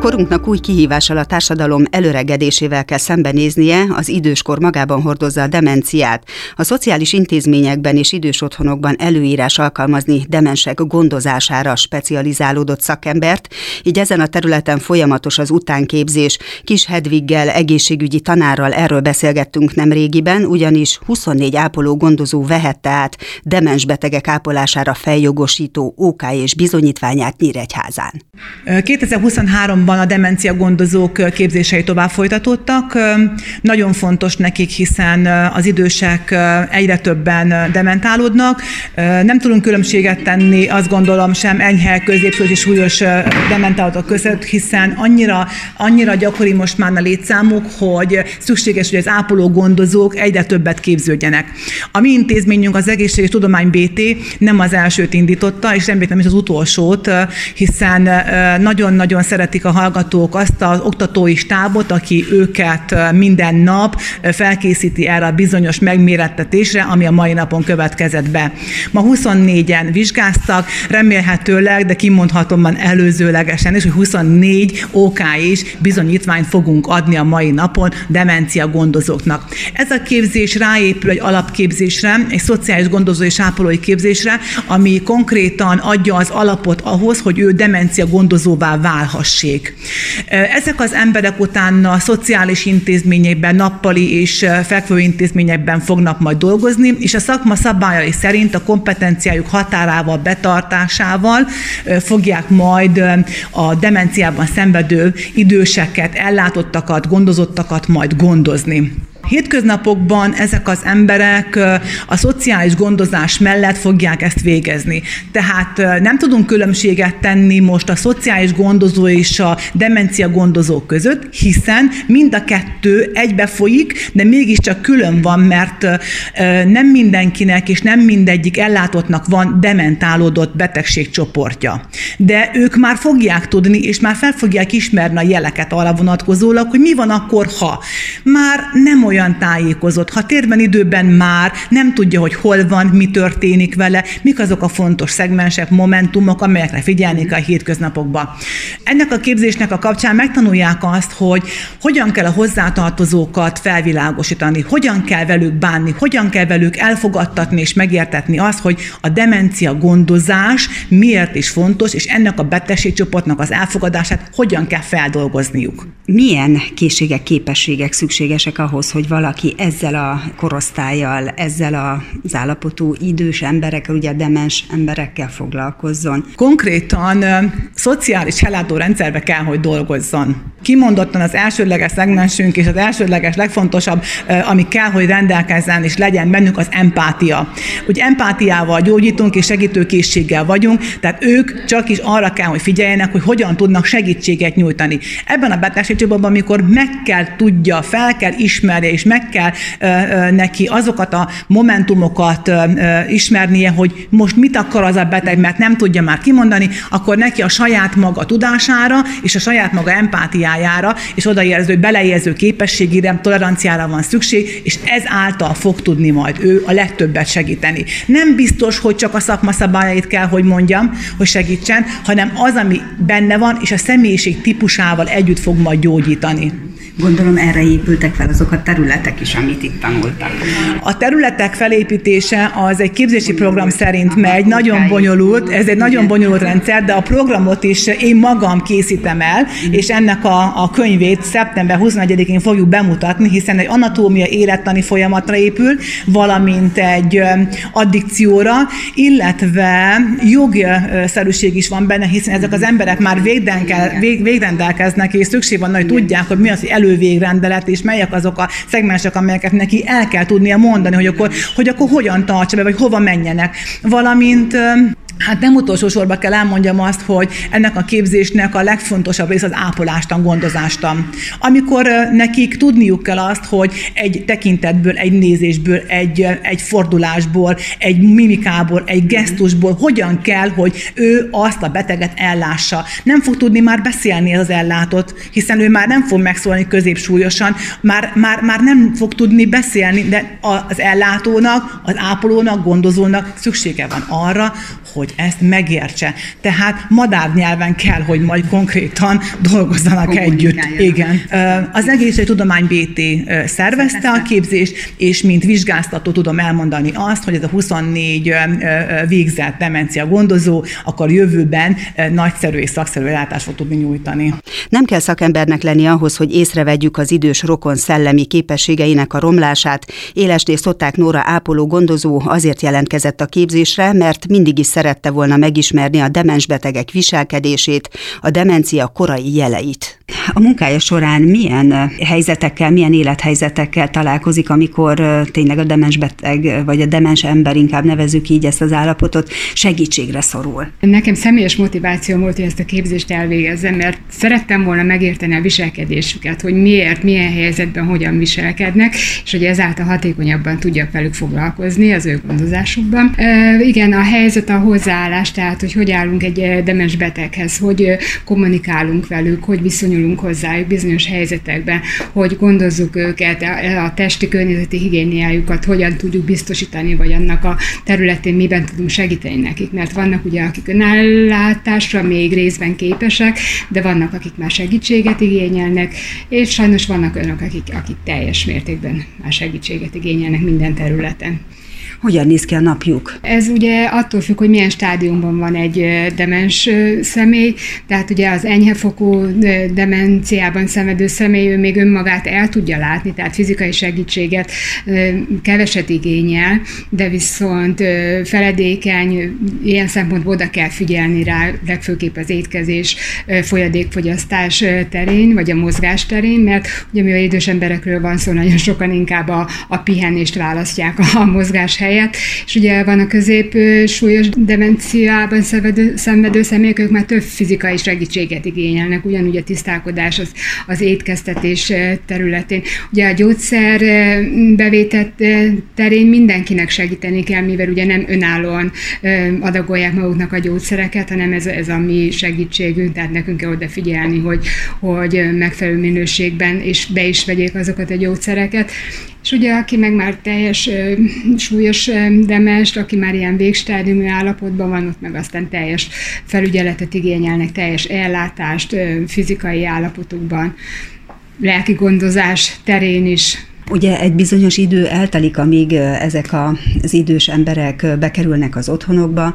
Korunknak új kihívással a társadalom előregedésével kell szembenéznie, az időskor magában hordozza a demenciát. A szociális intézményekben és idős otthonokban előírás alkalmazni demensek gondozására specializálódott szakembert, így ezen a területen folyamatos az utánképzés. Kis Hedviggel, egészségügyi tanárral erről beszélgettünk nem régiben, ugyanis 24 ápoló gondozó vehette át demens betegek ápolására feljogosító OK és bizonyítványát Nyíregyházán. 2023 ban a demencia gondozók képzései tovább folytatódtak. Nagyon fontos nekik, hiszen az idősek egyre többen dementálódnak. Nem tudunk különbséget tenni, azt gondolom, sem enyhe, középső és súlyos dementálódók között, hiszen annyira, annyira gyakori most már a létszámuk, hogy szükséges, hogy az ápoló gondozók egyre többet képződjenek. A mi intézményünk az Egészséges Tudomány BT nem az elsőt indította, és nem is az utolsót, hiszen nagyon-nagyon szeretik a hallgatók azt az oktatói stábot, aki őket minden nap felkészíti erre a bizonyos megmérettetésre, ami a mai napon következett be. Ma 24-en vizsgáztak, remélhetőleg, de kimondhatom már előzőlegesen is, hogy 24 OK is bizonyítványt fogunk adni a mai napon demencia gondozóknak. Ez a képzés ráépül egy alapképzésre, egy szociális gondozó és ápolói képzésre, ami konkrétan adja az alapot ahhoz, hogy ő demencia gondozóvá válhassék. Ezek az emberek utána a szociális intézményekben, nappali és fekvő intézményekben fognak majd dolgozni, és a szakma szabályai szerint a kompetenciájuk határával, betartásával fogják majd a demenciában szenvedő időseket, ellátottakat, gondozottakat majd gondozni. Hétköznapokban ezek az emberek a szociális gondozás mellett fogják ezt végezni. Tehát nem tudunk különbséget tenni most a szociális gondozó és a demencia gondozó között, hiszen mind a kettő egybe folyik, de mégiscsak külön van, mert nem mindenkinek és nem mindegyik ellátottnak van dementálódott betegségcsoportja. De ők már fogják tudni, és már fel fogják ismerni a jeleket arra vonatkozólag, hogy mi van akkor, ha már nem olyan olyan tájékozott, ha térben időben már nem tudja, hogy hol van, mi történik vele, mik azok a fontos szegmensek, momentumok, amelyekre figyelni kell a hétköznapokban. Ennek a képzésnek a kapcsán megtanulják azt, hogy hogyan kell a hozzátartozókat felvilágosítani, hogyan kell velük bánni, hogyan kell velük elfogadtatni és megértetni azt, hogy a demencia gondozás miért is fontos, és ennek a betegségcsoportnak az elfogadását hogyan kell feldolgozniuk. Milyen készségek, képességek szükségesek ahhoz, hogy valaki ezzel a korosztályjal, ezzel az állapotú idős emberekkel, ugye demens emberekkel foglalkozzon. Konkrétan szociális rendszerbe kell, hogy dolgozzon. Kimondottan az elsődleges szegmensünk és az elsődleges legfontosabb, ami kell, hogy rendelkezzen és legyen bennünk az empátia. Ugye empátiával gyógyítunk és segítőkészséggel vagyunk, tehát ők csak is arra kell, hogy figyeljenek, hogy hogyan tudnak segítséget nyújtani. Ebben a betegségcsoportban, amikor meg kell tudja, fel kell ismerje és meg kell neki azokat a momentumokat ismernie, hogy most mit akar az a beteg, mert nem tudja már kimondani, akkor neki a saját maga tudására és a saját maga empátiájára és odaérző, beleérző képességére, toleranciára van szükség, és ez által fog tudni majd ő a legtöbbet segíteni. Nem biztos, hogy csak a szakma szabályait kell, hogy mondjam, hogy segítsen, hanem az, ami benne van, és a személyiség típusával együtt fog majd gyógyítani. Gondolom erre épültek fel azok a területek is, amit itt tanultak. A területek felépítése az egy képzési program szerint megy, nagyon bonyolult, ez egy nagyon bonyolult rendszer, de a programot is én magam készítem el, és ennek a, a könyvét szeptember 21-én fogjuk bemutatni, hiszen egy anatómia élettani folyamatra épül, valamint egy addikcióra, illetve jogszerűség is van benne, hiszen ezek az emberek már végrendelkeznek, és szükség van, hogy tudják, hogy mi az, hogy elő elővégrendelet, és melyek azok a szegmensek, amelyeket neki el kell tudnia mondani, hogy akkor, hogy akkor hogyan tartsa be, vagy hova menjenek. Valamint Hát nem utolsó sorban kell elmondjam azt, hogy ennek a képzésnek a legfontosabb rész az ápolástan, gondozástan. Amikor nekik tudniuk kell azt, hogy egy tekintetből, egy nézésből, egy, egy fordulásból, egy mimikából, egy gesztusból hogyan kell, hogy ő azt a beteget ellássa. Nem fog tudni már beszélni ez az ellátott, hiszen ő már nem fog megszólni középsúlyosan, már, már, már nem fog tudni beszélni, de az ellátónak, az ápolónak, gondozónak szüksége van arra, hogy ezt megértse. Tehát madárnyelven kell, hogy majd konkrétan dolgozzanak együtt. Igen. Az tudomány BT szervezte a képzést, és mint vizsgáztató tudom elmondani azt, hogy ez a 24 végzett demencia gondozó, akkor jövőben nagyszerű és szakszerű ellátást fog tudni nyújtani. Nem kell szakembernek lenni ahhoz, hogy észrevegyük az idős rokon szellemi képességeinek a romlását. Élesné Szották Nóra ápoló gondozó azért jelentkezett a képzésre, mert mindig is szerette volna megismerni a demensbetegek viselkedését, a demencia korai jeleit. A munkája során milyen helyzetekkel, milyen élethelyzetekkel találkozik, amikor tényleg a demensbeteg, vagy a demens ember, inkább nevezük így ezt az állapotot, segítségre szorul? Nekem személyes motiváció volt, hogy ezt a képzést elvégezzem, mert szerettem volna megérteni a viselkedésüket, hogy miért, milyen helyzetben hogyan viselkednek, és hogy ezáltal hatékonyabban tudjak velük foglalkozni az ő gondozásukban. E, igen, a helyzet, a hozzáállás, tehát hogy hogy állunk egy demens beteghez, hogy kommunikálunk velük, hogy viszonyulunk hozzájuk bizonyos helyzetekben, hogy gondozzuk őket, a testi környezeti higiéniájukat hogyan tudjuk biztosítani, vagy annak a területén miben tudunk segíteni nekik, mert vannak ugye, akik önállátásra még részben képesek, de vannak, akik már segítséget igényelnek, és sajnos vannak olyanok, akik, akik teljes mértékben már segítséget igényelnek minden területen. Hogyan néz ki a napjuk? Ez ugye attól függ, hogy milyen stádiumban van egy demens személy, tehát ugye az enyhefokú demenciában szenvedő személy, ő még önmagát el tudja látni, tehát fizikai segítséget keveset igényel, de viszont feledékeny, ilyen szempontból oda kell figyelni rá, legfőképp az étkezés, folyadékfogyasztás terén, vagy a mozgás terén, mert ugye mi a idős emberekről van szó, nagyon sokan inkább a, a pihenést választják a mozgás helyett, helyett, és ugye van a közép súlyos demenciában szenvedő, szenvedő személyek, ők már több fizikai segítséget igényelnek, ugyanúgy a tisztálkodás az, az étkeztetés területén. Ugye a gyógyszer bevétett terén mindenkinek segíteni kell, mivel ugye nem önállóan adagolják maguknak a gyógyszereket, hanem ez, ez a mi segítségünk, tehát nekünk kell odafigyelni, hogy, hogy megfelelő minőségben és be is vegyék azokat a gyógyszereket. És ugye, aki meg már teljes súlyos demes, aki már ilyen végstádiumú állapotban van, ott meg aztán teljes felügyeletet igényelnek, teljes ellátást fizikai állapotukban, lelki gondozás terén is Ugye egy bizonyos idő eltelik, amíg ezek az idős emberek bekerülnek az otthonokba,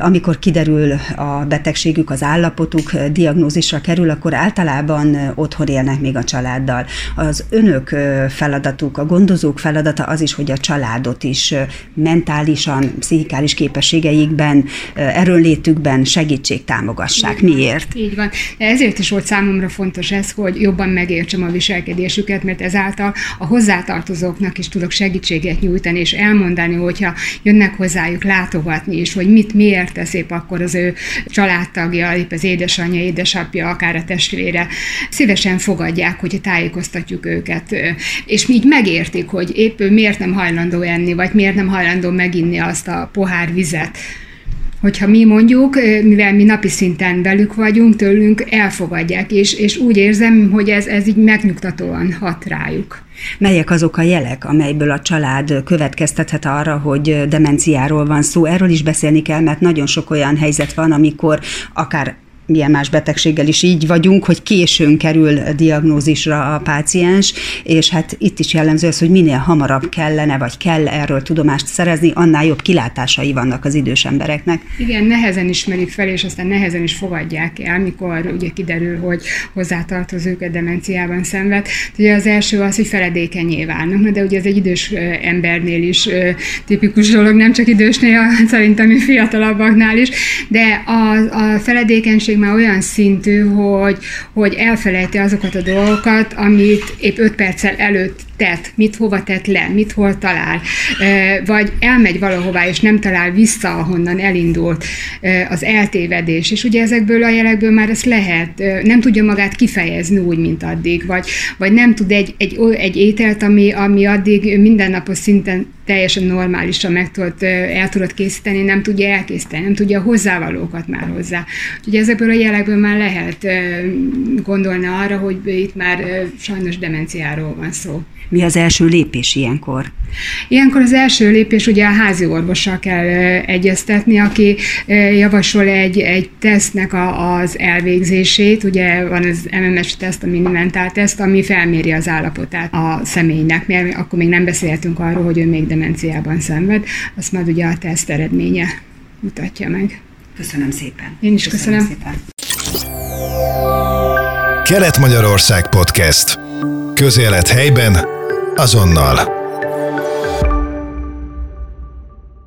amikor kiderül a betegségük, az állapotuk, diagnózisra kerül, akkor általában otthon élnek még a családdal. Az önök feladatuk, a gondozók feladata az is, hogy a családot is mentálisan, pszichikális képességeikben, erőnlétükben segítség támogassák. Így Miért? Így van. Ezért is volt számomra fontos ez, hogy jobban megértsem a viselkedésüket, mert ezáltal a hozzá hozzátartozóknak is tudok segítséget nyújtani, és elmondani, hogyha jönnek hozzájuk látogatni, és hogy mit miért tesz épp akkor az ő családtagja, épp az édesanyja, édesapja, akár a testvére, szívesen fogadják, hogy tájékoztatjuk őket, és így megértik, hogy épp ő miért nem hajlandó enni, vagy miért nem hajlandó meginni azt a pohár vizet, hogyha mi mondjuk, mivel mi napi szinten velük vagyunk, tőlünk elfogadják, és, és úgy érzem, hogy ez, ez így megnyugtatóan hat rájuk. Melyek azok a jelek, amelyből a család következtethet arra, hogy demenciáról van szó? Erről is beszélni kell, mert nagyon sok olyan helyzet van, amikor akár milyen más betegséggel is így vagyunk, hogy későn kerül diagnózisra a páciens, és hát itt is jellemző az, hogy minél hamarabb kellene, vagy kell erről tudomást szerezni, annál jobb kilátásai vannak az idős embereknek. Igen, nehezen ismerik fel, és aztán nehezen is fogadják el, mikor ugye kiderül, hogy hozzátartozók a demenciában szenved. Ugye az első az, hogy feledékenyé válnak, de ugye ez egy idős embernél is tipikus dolog, nem csak idősnél, szerintem fiatalabbaknál is, de a, a feledékenység már olyan szintű, hogy, hogy elfelejti azokat a dolgokat, amit épp öt perccel előtt tett, mit hova tett le, mit hol talál, vagy elmegy valahová, és nem talál vissza, ahonnan elindult az eltévedés, és ugye ezekből a jelekből már ezt lehet, nem tudja magát kifejezni úgy, mint addig, vagy, vagy nem tud egy, egy, egy ételt, ami, ami addig mindennapos szinten teljesen normálisan meg tudod, el tudod készíteni, nem tudja elkészíteni, nem tudja a hozzávalókat már hozzá. Úgyhogy ezekből a jelekből már lehet gondolni arra, hogy itt már sajnos demenciáról van szó. Mi az első lépés ilyenkor? Ilyenkor az első lépés ugye a házi orvossal kell egyeztetni, aki javasol egy, egy tesztnek a, az elvégzését. Ugye van az MMS teszt, a minimentál teszt, ami felméri az állapotát a személynek, mert akkor még nem beszéltünk arról, hogy ő még demenciában szenved, azt majd ugye a teszt eredménye mutatja meg. Köszönöm szépen. Én is köszönöm. köszönöm. Szépen. Kelet-Magyarország Podcast. Közélet helyben, azonnal.